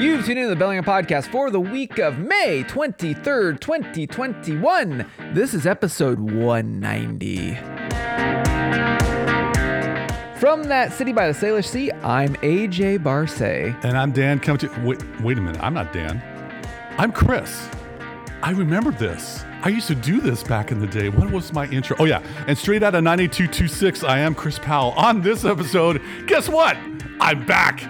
You've tuned into the Bellingham Podcast for the week of May 23rd, 2021. This is episode 190. From that city by the Salish Sea, I'm AJ Barse. And I'm Dan coming to wait, wait a minute, I'm not Dan. I'm Chris. I remember this. I used to do this back in the day. What was my intro? Oh yeah. And straight out of 9226, I am Chris Powell. On this episode, guess what? I'm back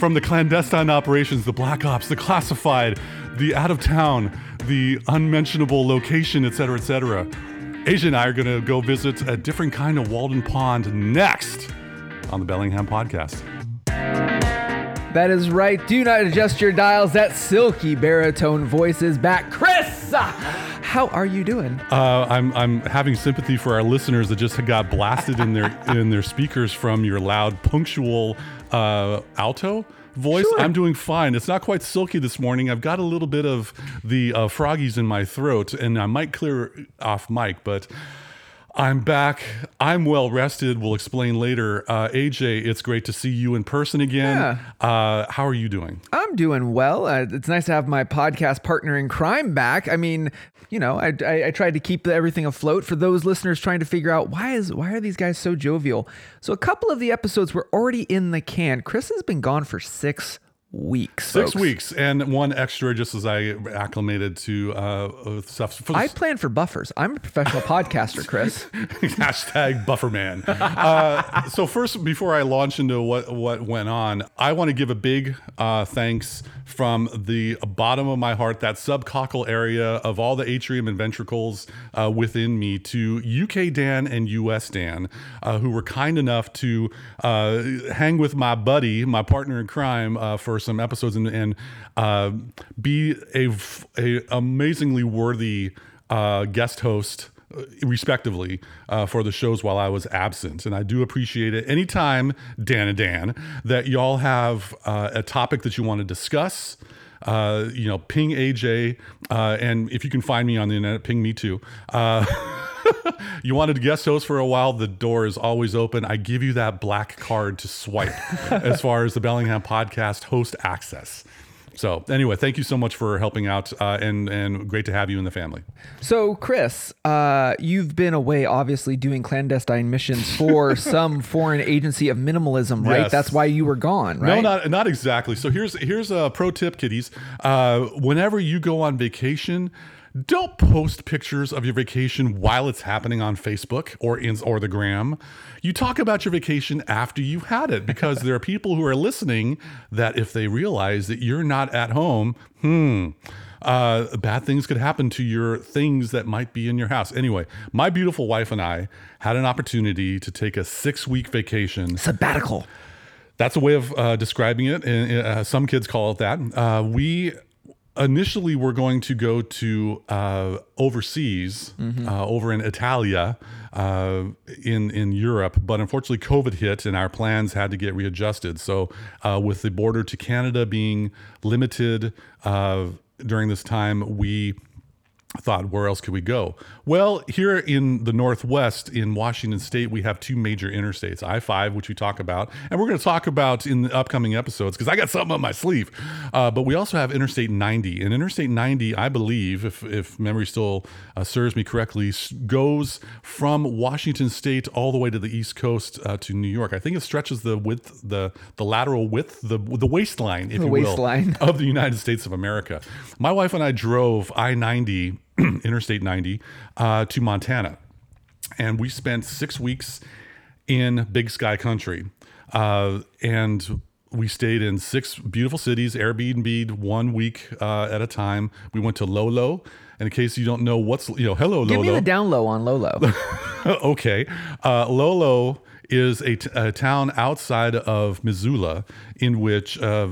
from the clandestine operations, the black ops, the classified, the out of town, the unmentionable location, etc., etc. AJ and I are going to go visit a different kind of Walden Pond next on the Bellingham podcast. That is right. Do not adjust your dials. That silky baritone voice is back. Chris, how are you doing? Uh, I'm I'm having sympathy for our listeners that just got blasted in their in their speakers from your loud, punctual uh, alto voice. Sure. I'm doing fine. It's not quite silky this morning. I've got a little bit of the uh, froggies in my throat, and I might clear off mic, but. I'm back. I'm well rested. We'll explain later. Uh, AJ, it's great to see you in person again. Yeah. Uh, how are you doing? I'm doing well. Uh, it's nice to have my podcast partner in crime back. I mean, you know, I, I, I tried to keep everything afloat for those listeners trying to figure out why is why are these guys so jovial. So a couple of the episodes were already in the can. Chris has been gone for six weeks. Six folks. weeks and one extra just as I acclimated to uh, stuff. For I plan for buffers. I'm a professional podcaster, Chris. Hashtag Bufferman. Uh, so first, before I launch into what what went on, I want to give a big uh, thanks from the bottom of my heart, that subcockle area of all the atrium and ventricles uh, within me, to UK Dan and US Dan, uh, who were kind enough to uh, hang with my buddy, my partner in crime, uh, for some episodes and, and uh, be a, a amazingly worthy uh, guest host respectively uh, for the shows while I was absent. And I do appreciate it anytime, Dan and Dan, that y'all have uh, a topic that you want to discuss. Uh, you know, ping AJ, uh, and if you can find me on the internet, ping me too. Uh, you wanted to guest host for a while, the door is always open. I give you that black card to swipe as far as the Bellingham podcast host access. So anyway, thank you so much for helping out, uh, and and great to have you in the family. So, Chris, uh, you've been away, obviously, doing clandestine missions for some foreign agency of minimalism, right? Yes. That's why you were gone, right? No, not not exactly. So here's here's a pro tip, kiddies. Uh, whenever you go on vacation, don't post pictures of your vacation while it's happening on Facebook or in or the gram. You talk about your vacation after you've had it because there are people who are listening that if they realize that you're not at home, hmm. Uh, bad things could happen to your things that might be in your house. Anyway, my beautiful wife and I had an opportunity to take a six week vacation Sabbatical. that's a way of uh, describing it, and uh, some kids call it that. Uh, we initially were going to go to uh, overseas, uh, over in Italia, uh, in in Europe, but unfortunately, COVID hit, and our plans had to get readjusted. So, uh, with the border to Canada being limited uh, during this time, we thought where else could we go well here in the northwest in washington state we have two major interstates i-5 which we talk about and we're going to talk about in the upcoming episodes because i got something up my sleeve uh, but we also have interstate 90 and interstate 90 i believe if, if memory still uh, serves me correctly goes from washington state all the way to the east coast uh, to new york i think it stretches the width the the lateral width the the waistline if The you will waistline. of the United States of America. My wife and I drove I 90, Interstate 90, uh, to Montana. And we spent six weeks in Big Sky Country. Uh, and we stayed in six beautiful cities, Airbnb one week uh, at a time. We went to Lolo. And in case you don't know what's, you know, hello, Give Lolo me the down low on Lolo. okay. Uh, Lolo is a, t- a town outside of Missoula in which, uh,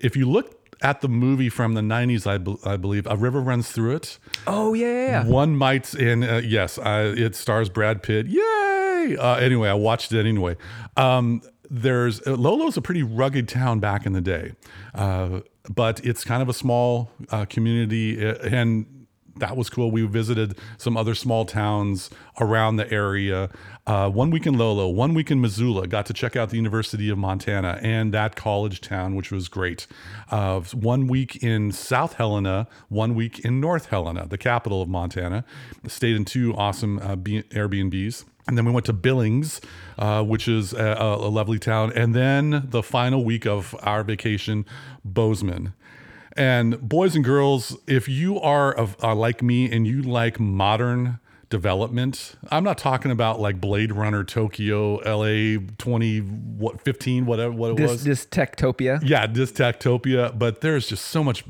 if you look at the movie from the 90s, I, be- I believe, A River Runs Through It, oh yeah, yeah, yeah. one Mites in, uh, yes, uh, it stars Brad Pitt. Yay! Uh, anyway, I watched it anyway. Um, there's uh, Lolo's a pretty rugged town back in the day, uh, but it's kind of a small uh, community, uh, and that was cool. We visited some other small towns around the area. Uh, one week in Lolo, one week in Missoula. Got to check out the University of Montana and that college town, which was great. Uh, one week in South Helena, one week in North Helena, the capital of Montana. Stayed in two awesome uh, B- Airbnbs. And then we went to Billings, uh, which is a, a, lovely town. And then the final week of our vacation, Bozeman. And boys and girls, if you are, of, are like me and you like modern development, I'm not talking about like Blade Runner Tokyo, LA 20, what, 15, whatever, what it this, was. This Techtopia. Yeah, this Techtopia. But there's just so much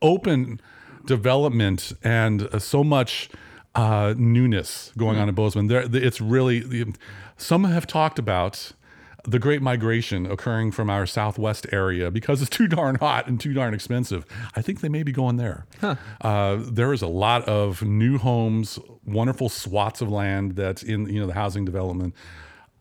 open development and uh, so much uh, newness going on in Bozeman. There, it's really, some have talked about the great migration occurring from our southwest area because it's too darn hot and too darn expensive. I think they may be going there. Huh. Uh, there is a lot of new homes, wonderful swaths of land that's in you know the housing development.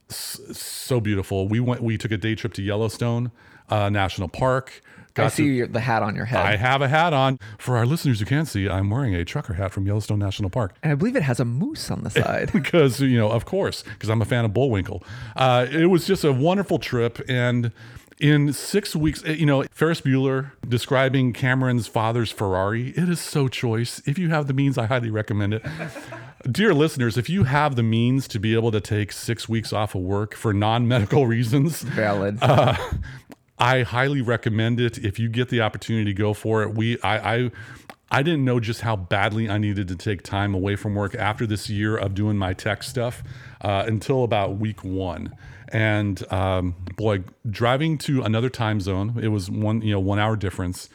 S- so beautiful. We went. We took a day trip to Yellowstone uh, National Park. Got I see to, your, the hat on your head. I have a hat on. For our listeners who can't see, I'm wearing a trucker hat from Yellowstone National Park. And I believe it has a moose on the side. because, you know, of course, because I'm a fan of Bullwinkle. Uh, it was just a wonderful trip. And in six weeks, you know, Ferris Bueller describing Cameron's father's Ferrari, it is so choice. If you have the means, I highly recommend it. Dear listeners, if you have the means to be able to take six weeks off of work for non medical reasons, valid. Uh, I highly recommend it. If you get the opportunity, to go for it. We, I, I, I didn't know just how badly I needed to take time away from work after this year of doing my tech stuff uh, until about week one. And um, boy, driving to another time zone, it was one, you know, one hour difference.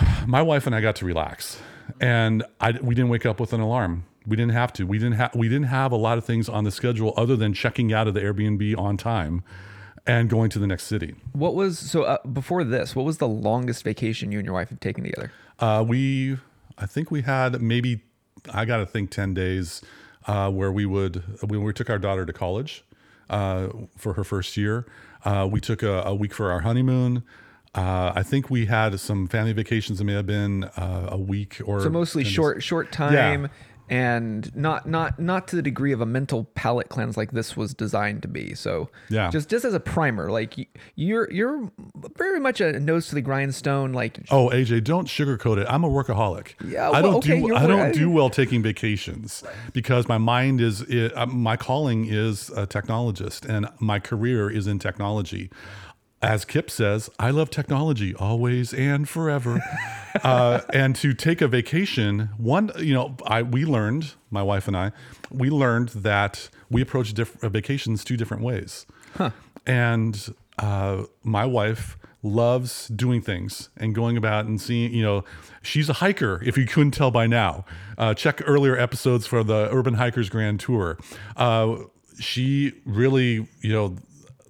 My wife and I got to relax, and I, we didn't wake up with an alarm. We didn't have to. We didn't have. We didn't have a lot of things on the schedule other than checking out of the Airbnb on time and going to the next city. What was so uh, before this? What was the longest vacation you and your wife have taken together? Uh, we, I think we had maybe I got to think ten days uh, where we would when we took our daughter to college uh, for her first year. Uh, we took a, a, week for our honeymoon. Uh, I think we had some family vacations. It may have been a week or so mostly short short time. Yeah and not not not to the degree of a mental palate cleanse like this was designed to be. So yeah, just just as a primer, like you're you're very much a nose to the grindstone. Like oh AJ, don't sugarcoat it. I'm a workaholic. Yeah, well, I don't okay, do I don't do well taking vacations because my mind is it, uh, my calling is a technologist and my career is in technology as Kip says, I love technology always and forever. uh, and to take a vacation, one, you know, I we learned, my wife and I, we learned that we approach diff- uh, vacations two different ways. Huh. And uh, my wife loves doing things and going about and seeing, you know, she's a hiker, if you couldn't tell by now. Uh, check earlier episodes for the Urban Hikers Grand Tour. Uh, she really, you know,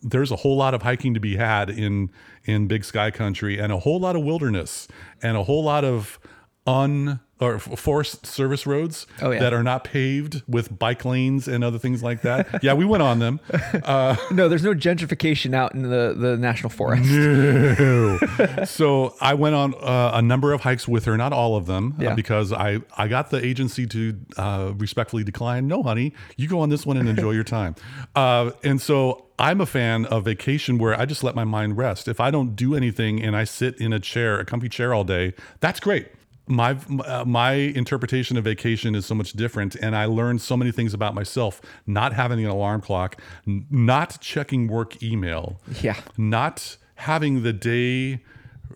there's a whole lot of hiking to be had in in big sky country and a whole lot of wilderness and a whole lot of un or forest service roads oh, yeah. that are not paved with bike lanes and other things like that. yeah, we went on them. Uh, no, there's no gentrification out in the, the national forest. No. so I went on uh, a number of hikes with her, not all of them, uh, yeah. uh, because I, I got the agency to uh, respectfully decline. No, honey, you go on this one and enjoy your time. Uh, and so I'm a fan of vacation where I just let my mind rest. If I don't do anything and I sit in a chair, a comfy chair all day, that's great my uh, my interpretation of vacation is so much different and i learned so many things about myself not having an alarm clock n- not checking work email yeah. not having the day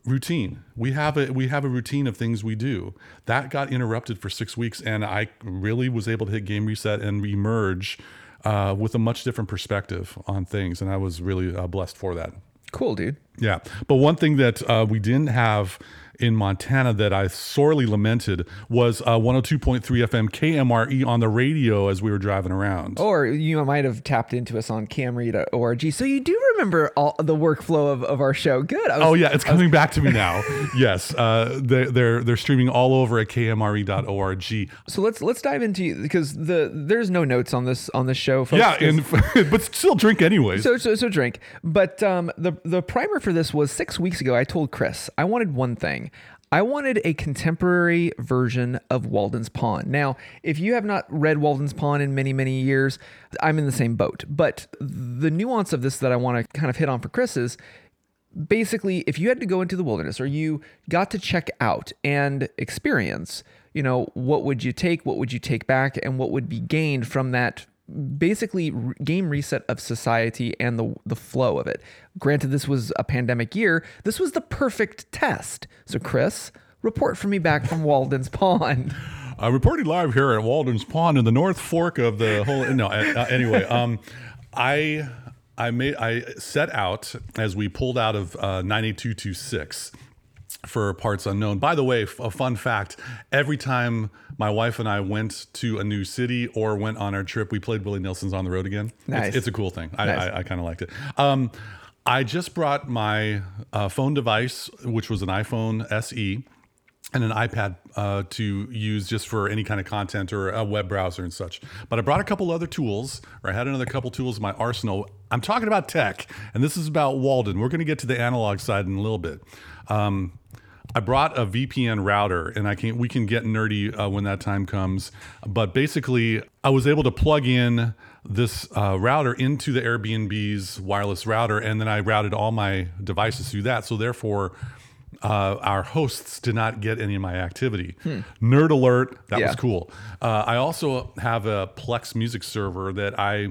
routine. We have a we have a routine of things we do. That got interrupted for six weeks and i really was able to hit game reset and emerge uh, with a much different perspective on things and i was really uh, blessed for that. Cool dude. Yeah. But one thing that uh, we didn't have in Montana that I sorely lamented was uh, 102.3 FM KMRE on the radio as we were driving around. Or you might have tapped into us on KMRE.org. So you do remember all the workflow of, of our show. Good. Was, oh, yeah. It's coming back to me now. yes. Uh, they're, they're, they're streaming all over at KMRE.org. So let's let's dive into because the there's no notes on this on this show. Folks, yeah. And, but still drink anyway. So, so, so drink. But um, the, the primer for this was six weeks ago. I told Chris I wanted one thing. I wanted a contemporary version of Walden's Pond. Now, if you have not read Walden's Pond in many, many years, I'm in the same boat. But the nuance of this that I want to kind of hit on for Chris is basically if you had to go into the wilderness or you got to check out and experience, you know, what would you take, what would you take back, and what would be gained from that basically game reset of society and the the flow of it. Granted, this was a pandemic year. This was the perfect test. So, Chris, report for me back from Walden's Pond. Uh, reporting live here at Walden's Pond in the North Fork of the whole. No, uh, anyway, um, I I made I set out as we pulled out of uh, 9226 for parts unknown. By the way, f- a fun fact: every time my wife and I went to a new city or went on our trip, we played Willie Nelson's on the road again. Nice. It's, it's a cool thing. I, Nice. I, I kind of liked it. Um, I just brought my uh, phone device, which was an iPhone SE and an iPad uh, to use just for any kind of content or a web browser and such. But I brought a couple other tools, or I had another couple tools in my arsenal. I'm talking about tech, and this is about Walden. We're going to get to the analog side in a little bit. Um, I brought a VPN router, and I can we can get nerdy uh, when that time comes. But basically, I was able to plug in this uh, router into the Airbnb's wireless router, and then I routed all my devices through that. So therefore, uh, our hosts did not get any of my activity. Nerd alert, that Yeah. was cool. Uh, I also have a Plex music server that I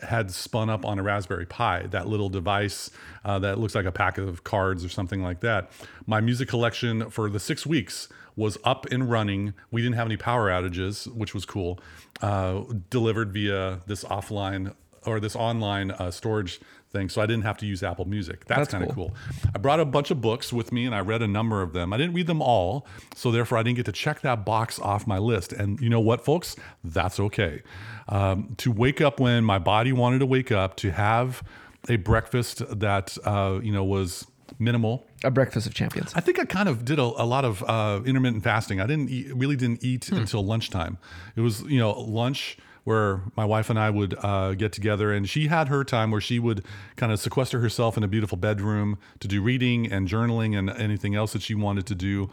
had spun up on a Raspberry Pi, that little device uh, that looks like a pack of cards or something like that. My music collection for the six weeks was up and running. We didn't have any power outages, which was cool. Uh, delivered via this offline or this online uh, storage thing, so I didn't have to use Apple Music. That's, That's kind of cool. cool. I brought a bunch of books with me and I read a number of them. I didn't read them all, so therefore I didn't get to check that box off my list. And you know what, folks? That's okay. Um, to wake up when my body wanted to wake up, to have a breakfast that uh, you know was minimal. A breakfast of champions. I think I kind of did a, a lot of uh, intermittent fasting. I didn't eat, really didn't eat until lunchtime. It was you know lunch where my wife and I would uh, get together, and she had her time where she would kind of sequester herself in a beautiful bedroom to do reading and journaling and anything else that she wanted to do.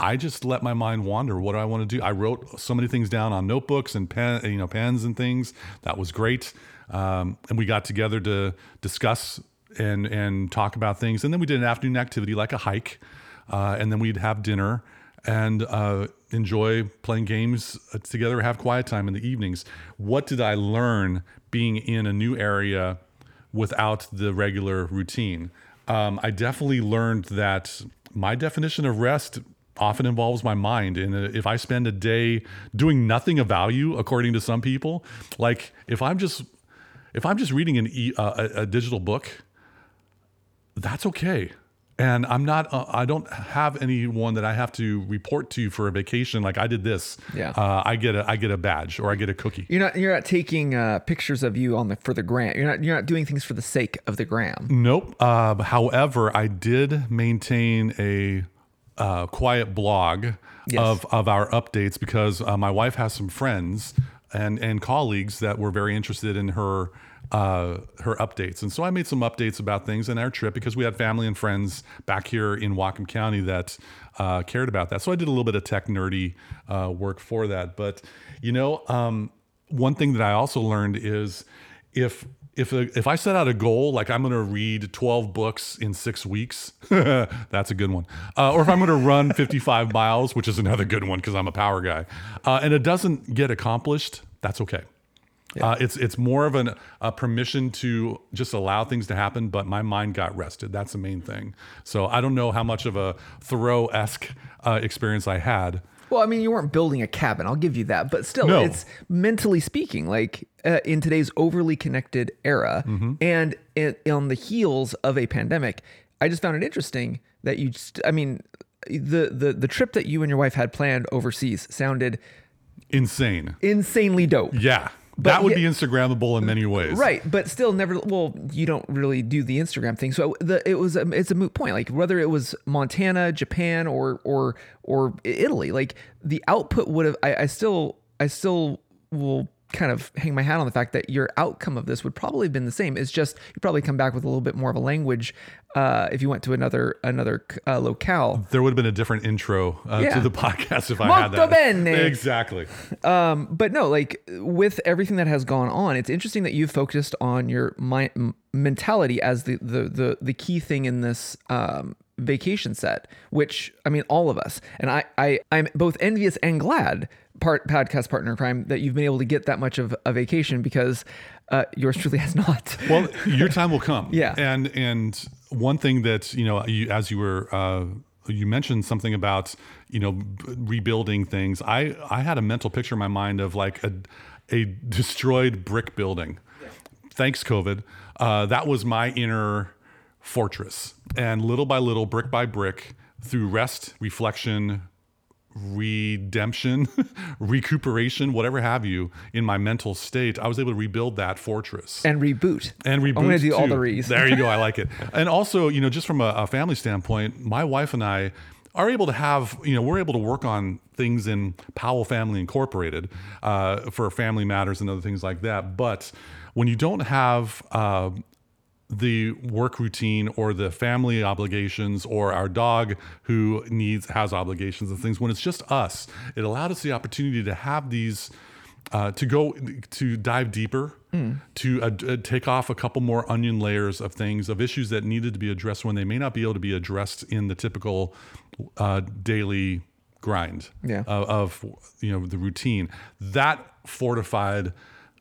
I just let my mind wander. What do I want to do? I wrote so many things down on notebooks and pen, you know, pens and things. That was great. Um, and we got together to discuss and and talk about things. And then we did an afternoon activity like a hike, uh, and then we'd have dinner and uh, enjoy playing games uh, together. Have quiet time in the evenings. What did I learn being in a new area without the regular routine? Um, I definitely learned that my definition of rest often involves my mind. And uh, if I spend a day doing nothing of value, according to some people, like if I'm just if I'm just reading an e, uh, a, a digital book, that's okay. And I'm not. Uh, I don't have anyone that I have to report to for a vacation. Like I did this. Yeah. Uh, I get a I get a badge or I get a cookie. You're not you're not taking uh, pictures of you on the for the gram. You're not you're not doing things for the sake of the gram. Nope. Uh, however, I did maintain a uh, quiet blog Yes. of of our updates because uh, my wife has some friends and and colleagues that were very interested in her uh, her updates, and so I made some updates about things in our trip because we had family and friends back here in Whatcom County that uh, cared about that. So I did a little bit of tech nerdy uh, work for that. But you know, um, one thing that I also learned is if if if I set out a goal like I'm going to read 12 books in six weeks, that's a good one. Uh, or if I'm going to run 55 miles, which is another good one because I'm a power guy, uh, and it doesn't get accomplished, that's okay. Uh, it's it's more of an, a permission to just allow things to happen, but my mind got rested. That's the main thing. So I don't know how much of a Thoreau esque uh, experience I had. Well, I mean, you weren't building a cabin. I'll give you that, but still, No. it's mentally speaking, like uh, in today's overly connected era, Mm-hmm. and it, on the heels of a pandemic, I just found it interesting that you. Just, I mean, the the the trip that you and your wife had planned overseas sounded Insane. insanely dope. Yeah. That would be Instagrammable in many ways. Right, but still never. Well, you don't really do the Instagram thing, so the it was a, it's a moot point. Like whether it was Montana, Japan, or or or Italy, like the output would have. I, I still I still will kind of hang my hat on the fact that your outcome of this would probably have been the same. It's just you probably come back with a little bit more of a language uh, if you went to another another uh, locale. There would have been a different intro uh, Yeah. to the podcast if I had that. bene. Exactly. Um, but no, like with everything that has gone on, it's interesting that you've focused on your mi- m- mentality as the, the the the key thing in this um, vacation set. Which I mean, all of us, and I I I'm both envious and glad. Part podcast partner crime that you've been able to get that much of a vacation because uh, yours truly has not. Well, your time will come. Yeah. And and one thing that you know, you, as you were, uh, you mentioned something about you know b- rebuilding things. I I had a mental picture in my mind of like a a destroyed brick building. Thanks, COVID. Uh, that was my inner fortress, and little by little, brick by brick, through rest, reflection, redemption, recuperation, whatever have you, in my mental state, I was able to rebuild that fortress and reboot. and reboot. I'm gonna do all too. the re's. There you go. I like it. And also, you know, just from a, a family standpoint, my wife and I are able to have, you know, we're able to work on things in Powell Family Incorporated uh, for family matters and other things like that. But when you don't have uh, the work routine or the family obligations or our dog who needs has obligations and things when it's just us it allowed us the opportunity to have these uh, to go to dive deeper to uh, uh, take off a couple more onion layers of things of issues that needed to be addressed when they may not be able to be addressed in the typical uh, daily grind Yeah. of, of you know the routine that fortified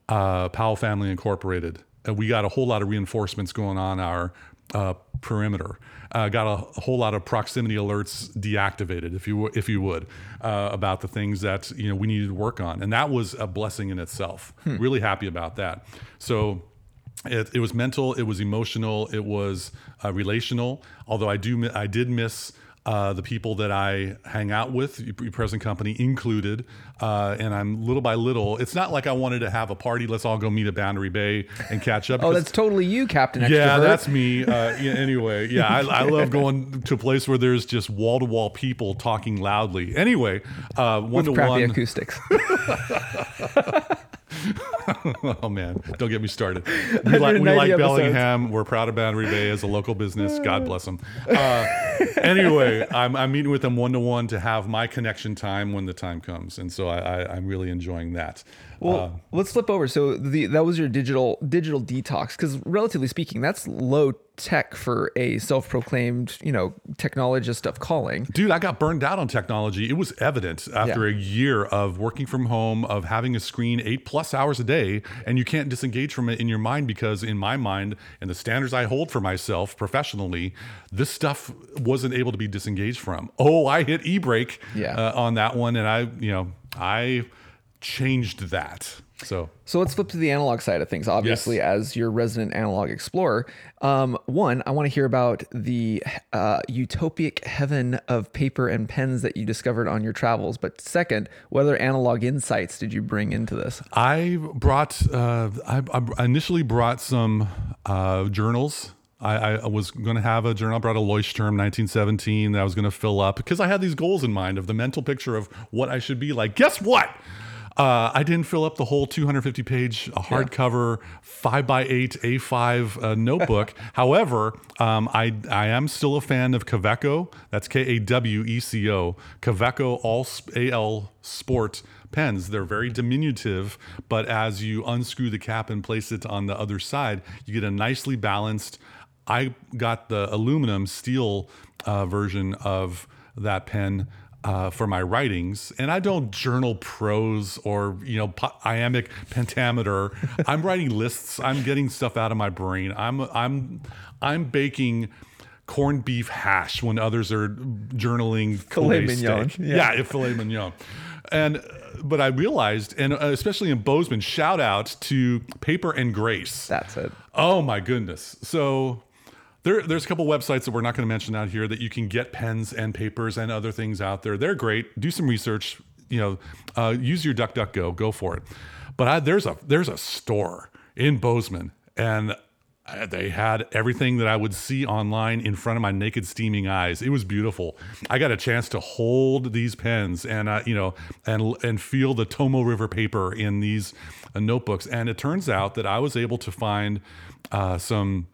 uh, Powell Family Incorporated. And we got a whole lot of reinforcements going on our uh, perimeter. Uh, got a, a whole lot of proximity alerts deactivated, if you wo- if you would, uh, about the things that you know we needed to work on, and that was a blessing in itself. Really happy about that. So it, it was mental, it was emotional, it was uh, relational. Although I do, I did miss uh, the people that I hang out with, your present company included, uh, and I'm little by little. It's not like I wanted to have a party. Let's all go meet at Boundary Bay and catch up. Oh, that's totally you, Captain Extrovert. yeah, that's me. Uh, yeah, anyway, yeah, I, I love going to a place where there's just wall to wall people talking loudly. Anyway, uh, one to one. acoustics. oh man, don't get me started. We like, we 190 like. Bellingham. We're proud of Boundary Bay as a local business. God bless them. Uh, anyway, I'm, I'm meeting with them one to one to have my connection time when the time comes, and so I, I, I'm really enjoying that. Well, Uh, let's flip over. So the that was your digital digital detox because relatively speaking, that's low tech for a self-proclaimed you know technologist of calling. Dude, I got burned out on technology. It was evident after Yeah. a year of working from home, of having a screen eight plus hours a day, and you can't disengage from it in your mind because, in my mind, and the standards I hold for myself professionally, this stuff wasn't able to be disengaged from. Oh, I hit e brake Yeah. uh, on that one, and I, you know, I changed that. So So let's flip to the analog side of things. Obviously, as your resident analog explorer, um, one, I want to hear about the uh, utopic heaven of paper and pens that you discovered on your travels. But second, what other analog insights did you bring into this? I brought, uh, I, I initially brought some uh, journals. I, I was going to have a journal. I brought a Leuchtturm 1917 that I was going to fill up because I had these goals in mind of the mental picture of what I should be like. Guess what? Uh, I didn't fill up the whole 250 page uh, hardcover five by eight A5 uh, notebook. However, um, I I am still a fan of Kaweco. That's K A W E C O. Kaweco All AL Sport pens. They're very diminutive, but as you unscrew the cap and place it on the other side, you get a nicely balanced. I got the aluminum steel uh, version of that pen uh, for my writings, and I don't journal prose or you know po- iambic pentameter. I'm writing lists. I'm getting stuff out of my brain. I'm I'm I'm baking corned beef hash when others are journaling Filet filet mignon, steak. yeah. Yeah, filet mignon. And but I realized, and uh, especially in Bozeman, shout out to Paper and Grace. That's it. Oh my goodness. So there, there's a couple websites that we're not going to mention out here that you can get pens and papers and other things out there. They're great. Do some research. You know, uh, use your DuckDuckGo. Go for it. But I, there's a there's a store in Bozeman, and they had everything that I would see online in front of my naked, steaming eyes. It was beautiful. I got a chance to hold these pens and uh, you know and and feel the Tomoe River paper in these uh, notebooks. And it turns out that I was able to find uh, some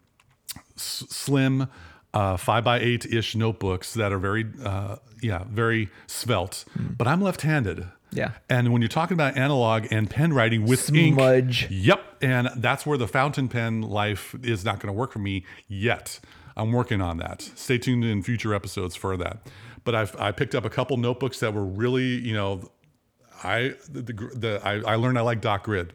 s- slim uh, five by eight ish notebooks that are very, uh, yeah, very svelte. But I'm left-handed. Yeah. And when you're talking about analog and pen writing with ink, Smudge. Yep. And that's where the fountain pen life is not going to work for me yet. I'm working on that. Stay tuned in future episodes for that. But I've I picked up a couple notebooks that were really, you know, I the, the, the I, I learned I like dot grid.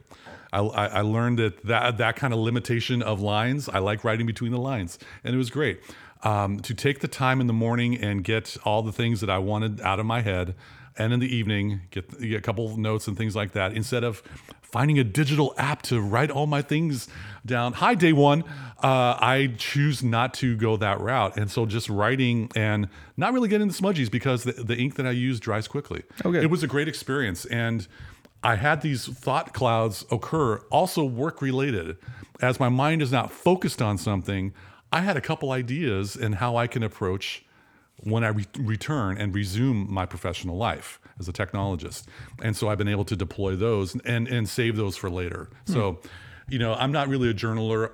I, I I learned that, that that kind of limitation of lines. I like writing between the lines, and it was great. Um, to take the time in the morning and get all the things that I wanted out of my head, and in the evening get, get a couple of notes and things like that, instead of finding a digital app to write all my things down. Hi, day one. Uh, I choose not to go that route, and so just writing and not really getting the smudgies because the, the ink that I use dries quickly. Okay. It was a great experience, and I had these thought clouds occur, also work related. As my mind is not focused on something, I had a couple ideas in how I can approach when I re- return and resume my professional life as a technologist. And so I've been able to deploy those and and save those for later. Hmm. So, you know, I'm not really a journaler.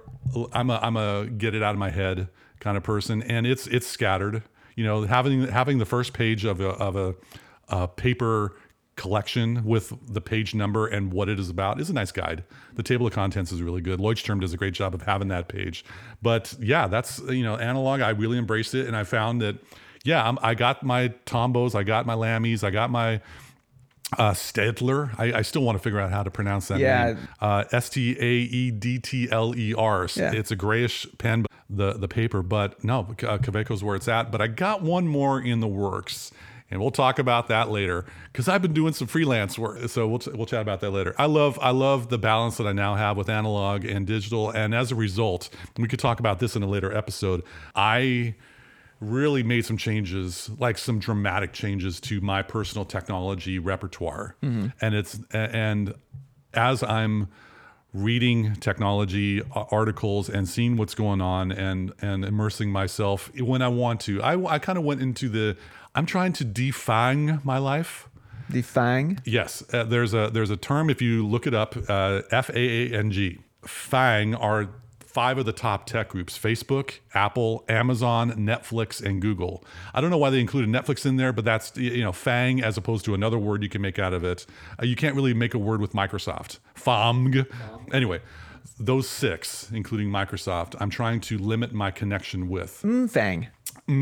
I'm a I'm a get it out of my head kind of person, and it's it's scattered. You know, having having the first page of a of a, a paper collection with the page number and what it is about is a nice guide. The table of contents is really good. Leuchtturm does a great job of having that page. But yeah, that's you know analog. I really embraced it, and I found that yeah, I'm, I got my Tombows, I got my Lamys, I got my uh, Staedtler. I, I still want to figure out how to pronounce that Yeah. name. Uh, S T A E D T L E R. Yeah. It's a grayish pen, the the paper, but no, uh, Kaweco's where it's at. But I got one more in the works. And we'll talk about that later because I've been doing some freelance work. So we'll, we'll chat about that later. I love I love the balance that I now have with analog and digital, and as a result, we could talk about this in a later episode. I really made some changes, like some dramatic changes to my personal technology repertoire. Mm-hmm. And it's and as I'm reading technology articles and seeing what's going on and and immersing myself when I want to. I I kind of went into the I'm trying to defang my life. Defang. Yes, uh, there's a there's a term if you look it up, uh, F A A N G. Fang are five of the top tech groups: Facebook, Apple, Amazon, Netflix, and Google. I don't know why they included Netflix in there, but that's you know Fang as opposed to another word you can make out of it. Uh, you can't really make a word with Microsoft. Famg. Anyway. Those six, including Microsoft, I'm trying to limit my connection with. Mm, Fang.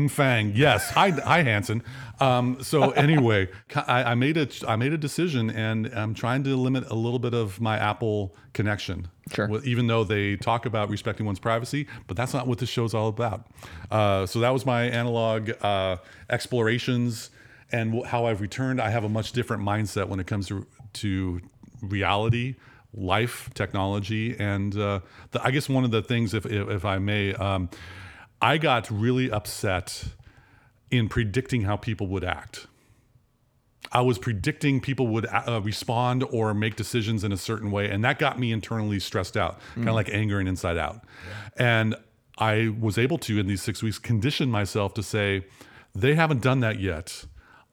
Fang, yes. Hi, hi, Hanson. Um, so anyway, I, I made a I made a decision, and I'm trying to limit a little bit of my Apple connection. Sure. Well, Even though they talk about respecting one's privacy, but that's not what this show's all about. Uh, so that was my analog uh, explorations and how I've returned. I have a much different mindset when it comes to to reality life technology and uh, the, i guess one of the things if, if, if i may um, I got really upset in predicting how people would act. I was predicting people would uh, uh respond or make decisions in a certain way, and that got me internally stressed out, kind of mm. like anger and inside out. And I was able to, in these six weeks, condition myself to say, they haven't done that yet.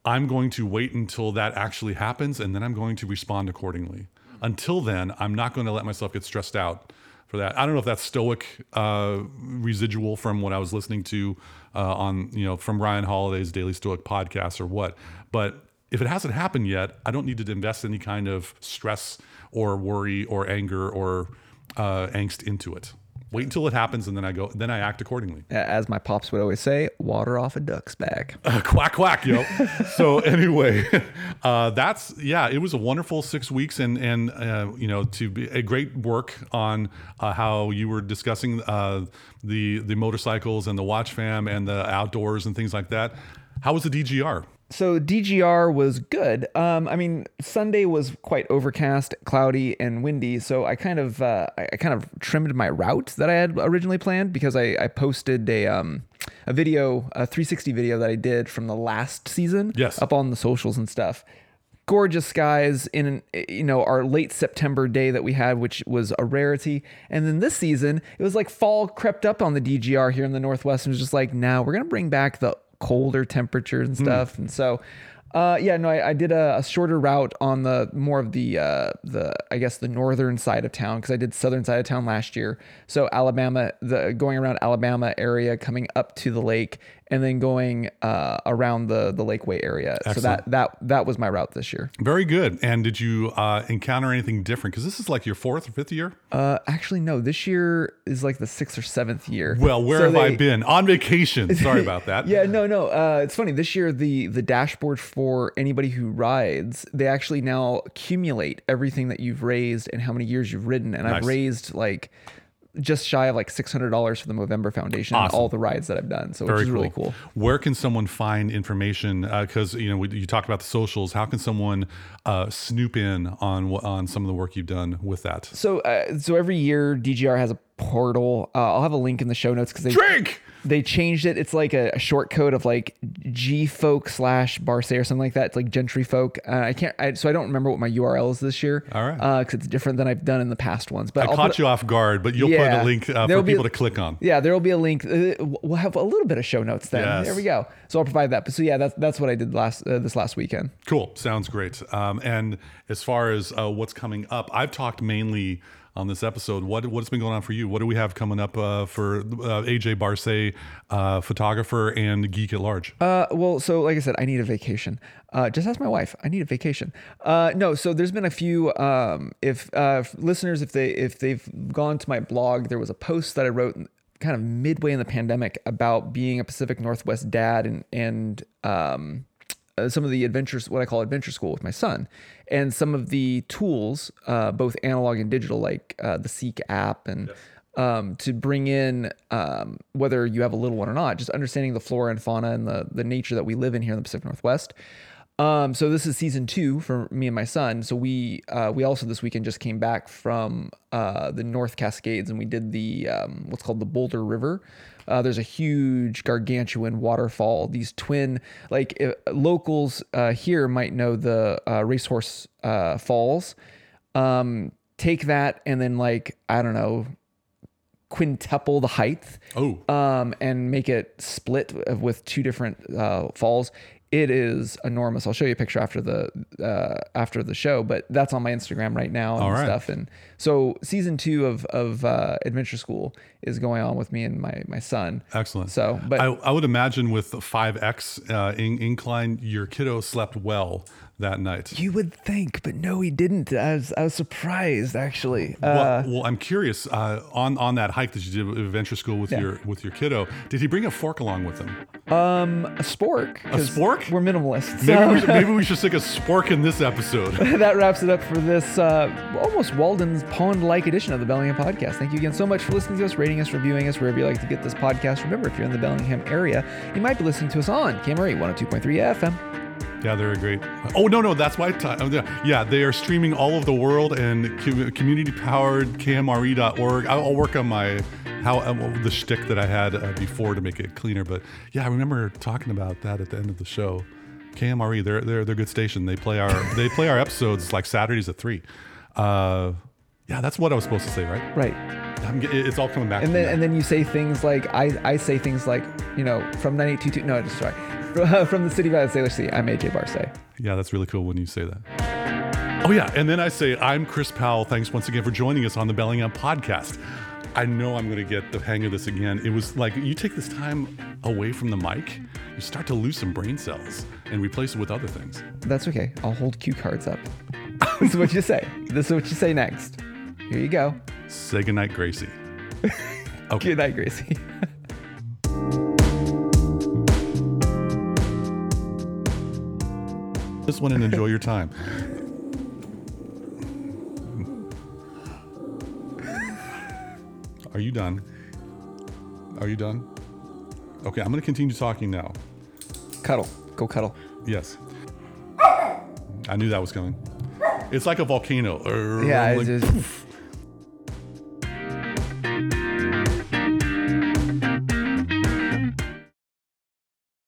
I'm going to wait until that actually happens, and then I'm going to respond accordingly. Mm. Until then, I'm not going to let myself get stressed out for that. I don't know if that's stoic uh, residual from what I was listening to uh, on, you know, from Ryan Holiday's Daily Stoic podcast or what. But if it hasn't happened yet, I don't need to invest any kind of stress or worry or anger or uh, angst into it. Wait until it happens, and then I go. Then I act accordingly. As my pops would always say, water off a duck's back. quack quack yo so anyway uh, that's yeah it was a wonderful six weeks and and uh, you know to be a great work on uh, how you were discussing uh, the the motorcycles and the watch fam and the outdoors and things like that how was the dgr So DGR was good. Um, I mean, Sunday was quite overcast, cloudy, and windy. So I kind of, uh, I kind of trimmed my route that I had originally planned because I, I posted a, um, a video, a 360 video that I did from the last season, Yes. up on the socials and stuff. gorgeous skies in an, you know our late September day that we had, which was a rarity. And then this season, it was like fall crept up on the DGR here in the Northwest, and was just like, now we're gonna bring back the colder temperatures and hmm. stuff. And so, uh, yeah, no, I, I did a, a shorter route on the more of the uh, the I guess the northern side of town because I did southern side of town last year. So Alabama, the going around Alabama area, coming up to the lake, and then going uh, around the the Lakeway area. So that that that was my route this year. Very good. And did you uh, encounter anything different? Because this is like your fourth or fifth year. Uh, actually, no. This year is like the sixth or seventh year. Well, where So have I been? On vacation. Sorry about that. Yeah, no, no. Uh, it's funny. This year, the the dashboard for anybody who rides, they actually now accumulate everything that you've raised and how many years you've ridden. And Nice. I've raised like just shy of like six hundred dollars for the Movember Foundation and all the rides that I've done. So which is really cool. Where can someone find information? Because you know we, you talked about the socials. How can someone uh, snoop in on on some of the work you've done with that? So, uh, so every year DGR has a portal. Uh, I'll have a link in the show notes because they Drink. they changed it. It's like a, a short code of like G folk slash Barse or something like that. It's like gentry folk. Uh, I can't, I, so I don't remember what my URL is this year. All right. Because it's different than I've done in the past ones. But I I'll caught you off guard, but you'll Yeah. put a link uh, for people to click on. Yeah, there will be a link. Uh, we'll have a little bit of show notes then. Yes. There we go. So I'll provide that. But so yeah, that's that's what I did last uh, this last weekend. Cool. Sounds great. Um, and as far as uh, what's coming up, I've talked mainly on this episode. What what's been going on for you? What do we have coming up uh, for uh, AJ Barse, uh, photographer and geek at large? Uh, well, so like I said, I need a vacation. Uh, just ask my wife. I need a vacation. Uh, no, so there's been a few. Um, if listeners, if they if they've gone to my blog, there was a post that I wrote kind of midway in the pandemic about being a Pacific Northwest dad and and um, some of the adventures, what I call adventure school with my son, and some of the tools, uh, both analog and digital, like uh, the Seek app and um, to bring in um, whether you have a little one or not, just understanding the flora and fauna and the the nature that we live in here in the Pacific Northwest. Um, so this is season two for me and my son. So we uh, we also this weekend just came back from uh, the North Cascades and we did the um, what's called the Boulder River. Uh, there's a huge gargantuan waterfall. These twin like uh, locals uh, here might know the uh, Racehorse uh, Falls. Um, take that and then like I don't know quintuple the height Oh, um, and make it split with two different uh, falls. It is enormous. I'll show you a picture after the uh, after the show, but that's on my Instagram right now and right. stuff. And so season two of of uh, Adventure School is going on with me and my my son. excellent. So, but I, I would imagine with 5X uh, in, incline, your kiddo slept well that night. you would think, but no, he didn't. I was I was surprised actually. Uh, well, well, I'm curious uh, on on that hike that you did with Adventure School with your with your kiddo. Did he bring a fork along with him? um, a spork. 'cause spork? We're minimalists. Maybe we should, maybe we should stick a spork in this episode. that wraps it up for this uh, almost Walden's Pond-like edition of the Bellingham Podcast. Thank you again so much for listening to us, rating us, reviewing us, wherever you like to get this podcast. Remember, if you're in the Bellingham area, you might be listening to us on KMRE 102.3 FM. Yeah, they're a great. Oh no, no, that's why. Oh, yeah, they are streaming all over the world and community-powered KMRE.org. E I'll, I'll work on my how um, the shtick that I had uh, before to make it cleaner. But yeah, I remember talking about that at the end of the show. KMRE, they're they're they're a good station. They play our they play our episodes like Saturdays at three. Uh, yeah, that's what I was supposed to say, right? Right. I'm, it's all coming back. And then and then you say things like I, I say things like you know from 9822 no I just sorry from, the City Valley Sailor Sea I'm AJ Barse. Yeah, that's really cool when you say that. Oh, yeah. And then I say, I'm Chris Powell. Thanks once again for joining us on the Bellingham podcast. I know I'm going to get the hang of this again. It was like you take this time away from the mic, you start to lose some brain cells and replace it with other things. That's okay. I'll hold cue cards up. this is what you say. This is what you say next. Here you go. Say goodnight, Gracie. Okay. Good night, Gracie. Just went and enjoy your time. Are you done? Are you done? Okay, I'm going to continue talking now. cuddle. Go cuddle. Yes. I knew that was coming. It's like a volcano. Yeah, Like, it's just,